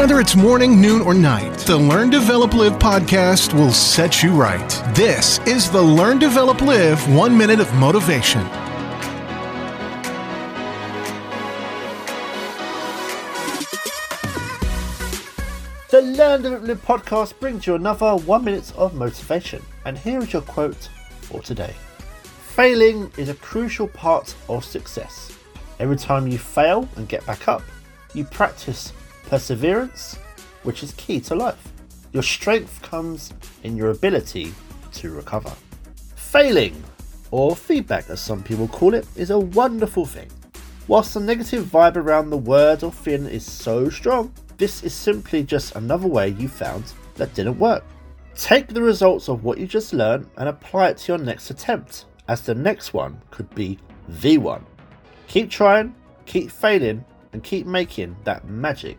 Whether it's morning, noon, or night, the Learn, Develop, Live podcast will set you right. This is the Learn, Develop, Live One Minute of Motivation. The Learn Develop Live podcast brings you another one minute of motivation. And here is your quote for today Failing is a crucial part of success. Every time you fail and get back up, you practice perseverance, which is key to life. Your strength comes in your ability to recover. Failing, or feedback as some people call it, is a wonderful thing. Whilst the negative vibe around the word or feeling is so strong, this is simply just another way you found that didn't work. Take the results of what you just learned and apply it to your next attempt, as the next one could be the one. Keep trying, keep failing, and keep making that magic